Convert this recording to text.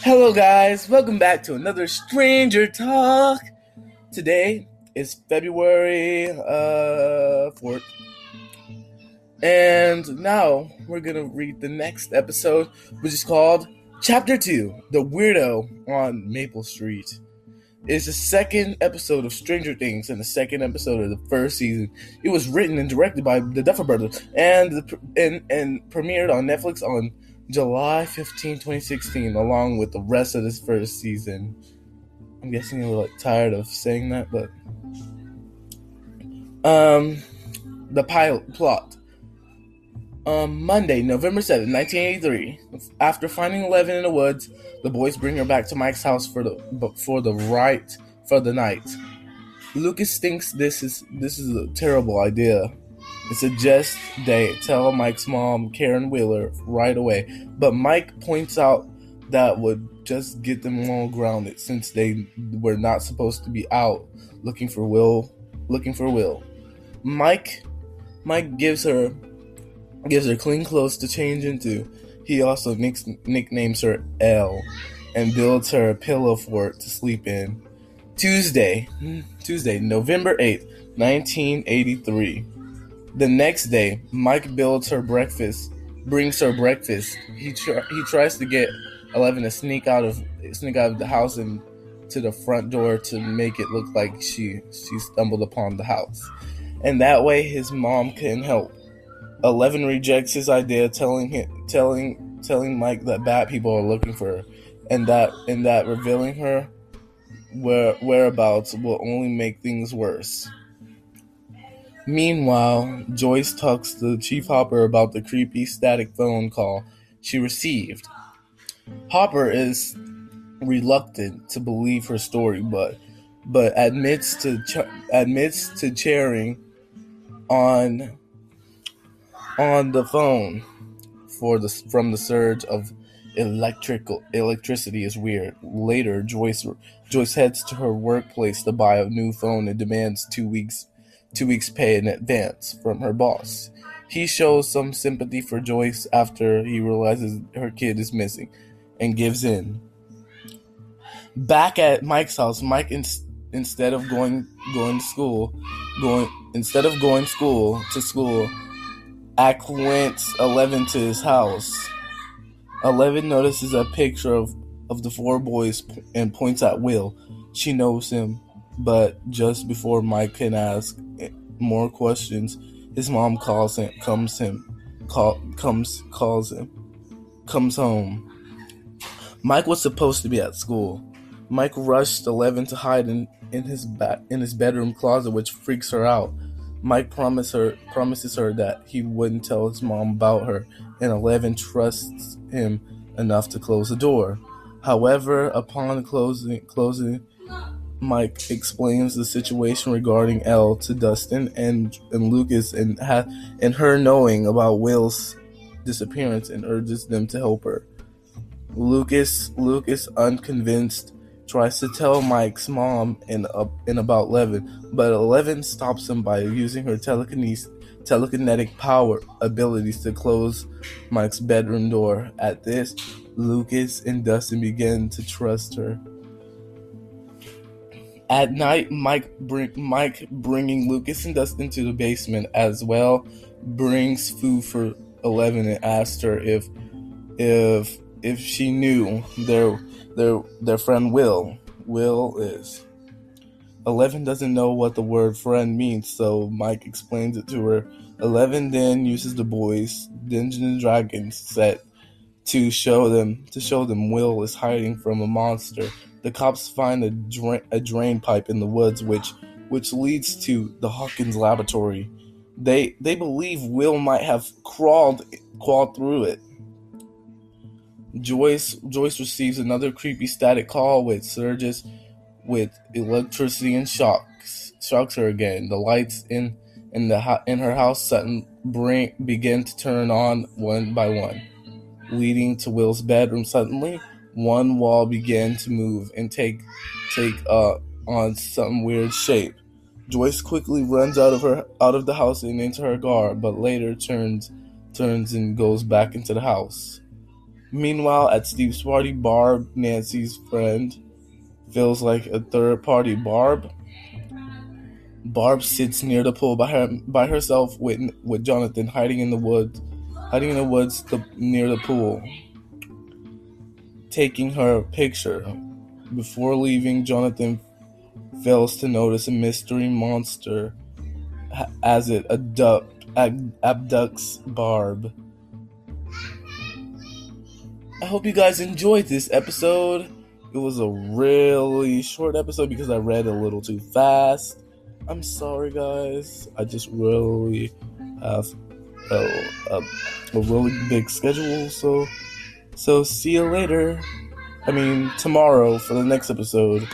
Hello, guys. Welcome back to another Stranger Talk. Today is February uh, 4th. And now we're going to read the next episode, which is called Chapter 2 The Weirdo on Maple Street. It's the second episode of Stranger Things and the second episode of the first season. It was written and directed by the Duffer Brothers and, the, and, and premiered on Netflix on July 15, 2016, along with the rest of this first season. I'm guessing you're like tired of saying that, but um, the pilot plot. Um, Monday, November 7, 1983. After finding Eleven in the woods, the boys bring her back to Mike's house for the for the right for the night. Lucas thinks this is this is a terrible idea and suggests they tell Mike's mom, Karen Wheeler, right away. But Mike points out that would just get them all grounded since they were not supposed to be out looking for Will looking for Will. Mike Mike gives her gives her clean clothes to change into. He also nicks, nicknames her L and builds her a pillow fort to sleep in. Tuesday, hmm, Tuesday, November 8th, 1983. The next day, Mike builds her breakfast, brings her breakfast. He tr- he tries to get Eleven to sneak out of sneak out of the house and to the front door to make it look like she she stumbled upon the house. And that way his mom can help. Eleven rejects his idea, telling him, telling, telling Mike that bad people are looking for her, and that and that revealing her where, whereabouts will only make things worse. Meanwhile, Joyce talks to Chief Hopper about the creepy static phone call she received. Hopper is reluctant to believe her story, but but admits to ch- admits to cheering on on the phone for the from the surge of electrical electricity is weird. Later, Joyce Joyce heads to her workplace to buy a new phone and demands two weeks two weeks pay in advance from her boss. He shows some sympathy for Joyce after he realizes her kid is missing and gives in. Back at Mike's house, Mike in, instead of going going to school, going instead of going school to school, acquaints Eleven to his house. Eleven notices a picture of, of the four boys and points at Will. She knows him, but just before Mike can ask more questions, his mom calls him, comes him, call, comes, calls him, comes home. Mike was supposed to be at school. Mike rushed Eleven to hide in, in his ba- in his bedroom closet, which freaks her out. Mike promise her, promises her that he wouldn't tell his mom about her, and Eleven trusts him enough to close the door. However, upon closing, closing, Mike explains the situation regarding Elle to Dustin and, and Lucas and ha- and her knowing about Will's disappearance and urges them to help her. Lucas, Lucas, unconvinced, tries to tell Mike's mom in, uh, in about Eleven, but Eleven stops him by using her telekinesis, telekinetic power abilities to close Mike's bedroom door. At this, Lucas and Dustin begin to trust her. At night, Mike bring, Mike bringing Lucas and Dustin to the basement as well brings food for Eleven and asks her if if if she knew their their their friend Will. Will is Eleven doesn't know what the word friend means, so Mike explains it to her. Eleven then uses the boys' Dungeons and Dragons set to show them to show them Will is hiding from a monster. The cops find a, dra- a drain pipe in the woods, which which leads to the Hawkins laboratory. They they believe Will might have crawled crawled through it. Joyce Joyce receives another creepy static call with surges with electricity and shocks shocks her again. The lights in in the in her house suddenly bring begin to turn on one by one, leading to Will's bedroom. Suddenly, one wall began to move and take take uh, on some weird shape. Joyce quickly runs out of her out of the house and into her car, but later turns turns and goes back into the house. Meanwhile, at Steve's party, Barb, Nancy's friend, feels like a third party. Barb Barb sits near the pool by her by herself with with Jonathan hiding in the woods, hiding in the woods the, near the pool, taking her picture. Before leaving, Jonathan fails to notice a mystery monster as it abduct, abducts Barb. I hope you guys enjoyed this episode. It was a really short episode because I read a little too fast. I'm sorry, guys. I just really have a, a, a really big schedule, so so see you later. I mean, tomorrow for the next episode.